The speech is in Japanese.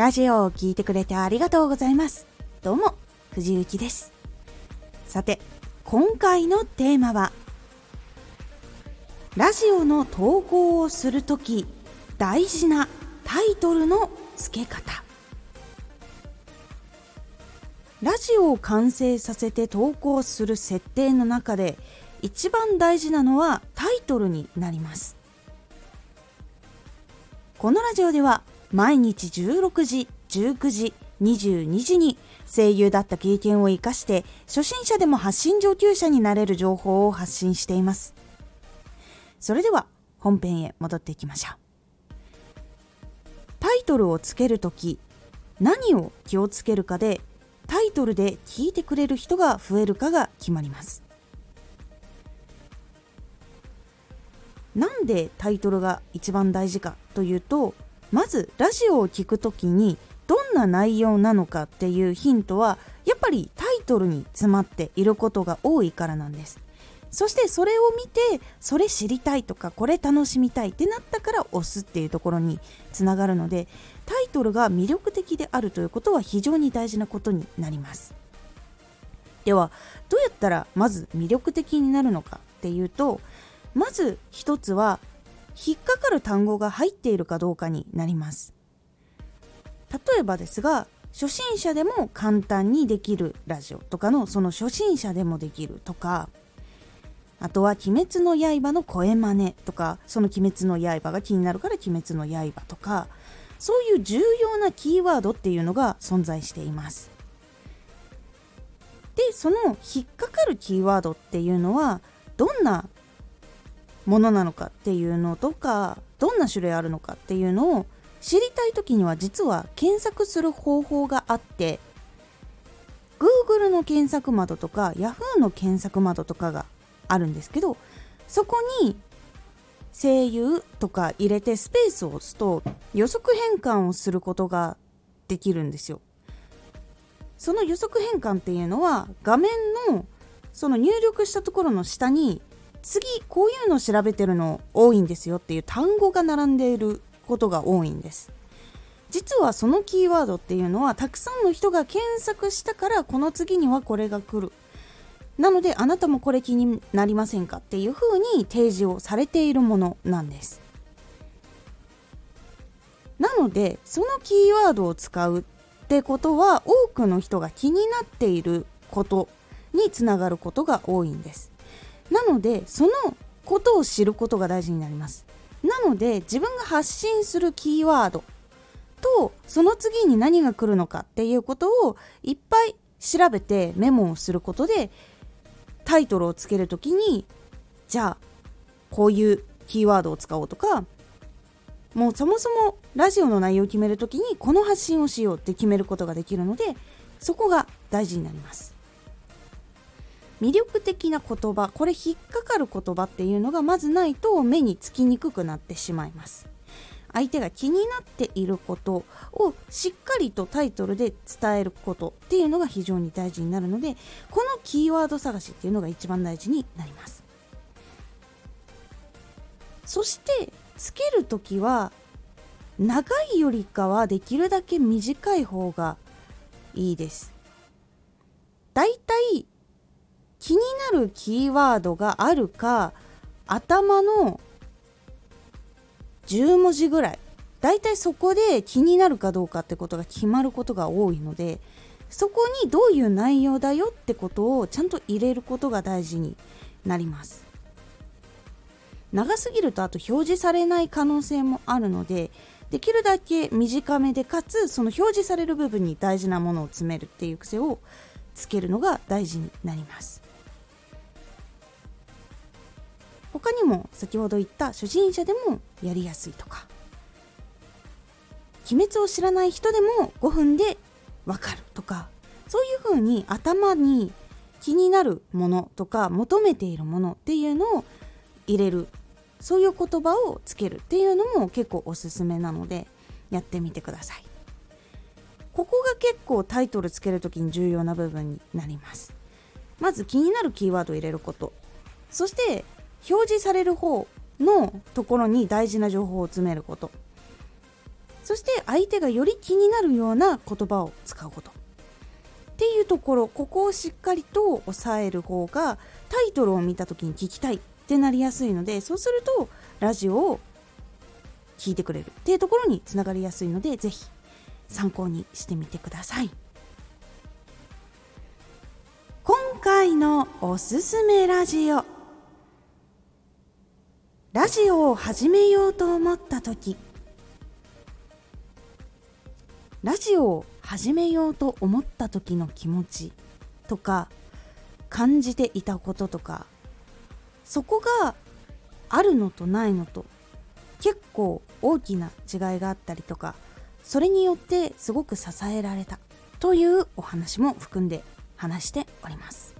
ラジオを聴いてくれてありがとうございます。どうも藤幸です。さて今回のテーマはラジオの投稿をするとき大事なタイトルの付け方。ラジオを完成させて投稿する設定の中で一番大事なのはタイトルになります。このラジオでは毎日16時19時22時に声優だった経験を生かして初心者でも発信上級者になれる情報を発信しています。それでは本編へ戻っていきましょう。タイトルをつけるとき何を気をつけるかでタイトルで聞いてくれる人が増えるかが決まります。なんでタイトルが一番大事かというとまずラジオを聞くときにどんな内容なのかっていうヒントはやっぱりタイトルに詰まっていることが多いからなんです。そしてそれを見てそれ知りたいとかこれ楽しみたいってなったから押すっていうところにつながるのでタイトルが魅力的であるということは非常に大事なことになります。ではどうやったらまず魅力的になるのかっていうとまず一つは引っかかる単語が入っているかどうかになります。例えばですが初心者でも簡単にできるラジオとかのその初心者でもできるとかあとは「鬼滅の刃」の声真似とかその「鬼滅の刃」が気になるから「鬼滅の刃」とかそういう重要なキーワードっていうのが存在しています。でその引っかかるキーワードっていうのはどんなものなのかっていうのとかどんな種類あるのかっていうのを知りたい時には実は検索する方法があって Google の検索窓とか Yahoo の検索窓とかがあるんですけどそこに声優とか入れてスペースを押すと予測変換をすることができるんですよ。その予測変換っていうのは画面のその入力したところの下に次こういうの調べてるの多いんですよっていう単語が並んでいることが多いんです。実はそのキーワードっていうのはたくさんの人が検索したからこの次にはこれが来る。なのであなたもこれ気になりませんかっていうふうに提示をされているものなんです。なのでそのキーワードを使うってことは多くの人が気になっていることにつながることが多いんです。なのでそのことを知ることが大事になります。なので自分が発信するキーワードとその次に何が来るのかっていうことをいっぱい調べてメモをすることでタイトルをつける時にじゃあこういうキーワードを使おうとかもうそもそもラジオの内容を決める時にこの発信をしようって決めることができるのでそこが大事になります。魅力的な言葉これ引っかかる言葉っていうのがまずないと目につきにくくなってしまいます。相手が気になっていることをしっかりとタイトルで伝えることっていうのが非常に大事になるのでこのキーワード探しっていうのが一番大事になります。そしてつける時は長いよりかはできるだけ短い方がいいです。だいたい気になるキーワードがあるか頭の10文字ぐらい。だいたいそこで気になるかどうかってことが決まることが多いのでそこにどういう内容だよってことをちゃんと入れることが大事になります。長すぎるとあと表示されない可能性もあるのでできるだけ短めでかつその表示される部分に大事なものを詰めるっていう癖をつけるのが大事になります。他にも先ほど言った初心者でもやりやすいとか。鬼滅を知らない人でも5分でわかるとか。そういうふうに頭に気になるものとか求めているものっていうのを入れる。そういう言葉をつけるっていうのも結構おすすめなのでやってみてください。ここが結構タイトルつける時に重要な部分になります。まず気になるキーワードを入れること。そして表示される方のところに大事な情報を詰めること。そして相手がより気になるような言葉を使うこと。っていうところここをしっかりと押さえる方がタイトルを見た時に聞きたいってなりやすいのでそうするとラジオを聞いてくれる。っていうところにつながりやすいので是非参考にしてみてください。今回のおすすめラジオ。ラジオを始めようと思った時。ラジオを始めようと思った時の気持ち。とか感じていたこととか。そこがあるのとないのと。結構大きな違いがあったりとか。それによってすごく支えられた。というお話も含んで話しております。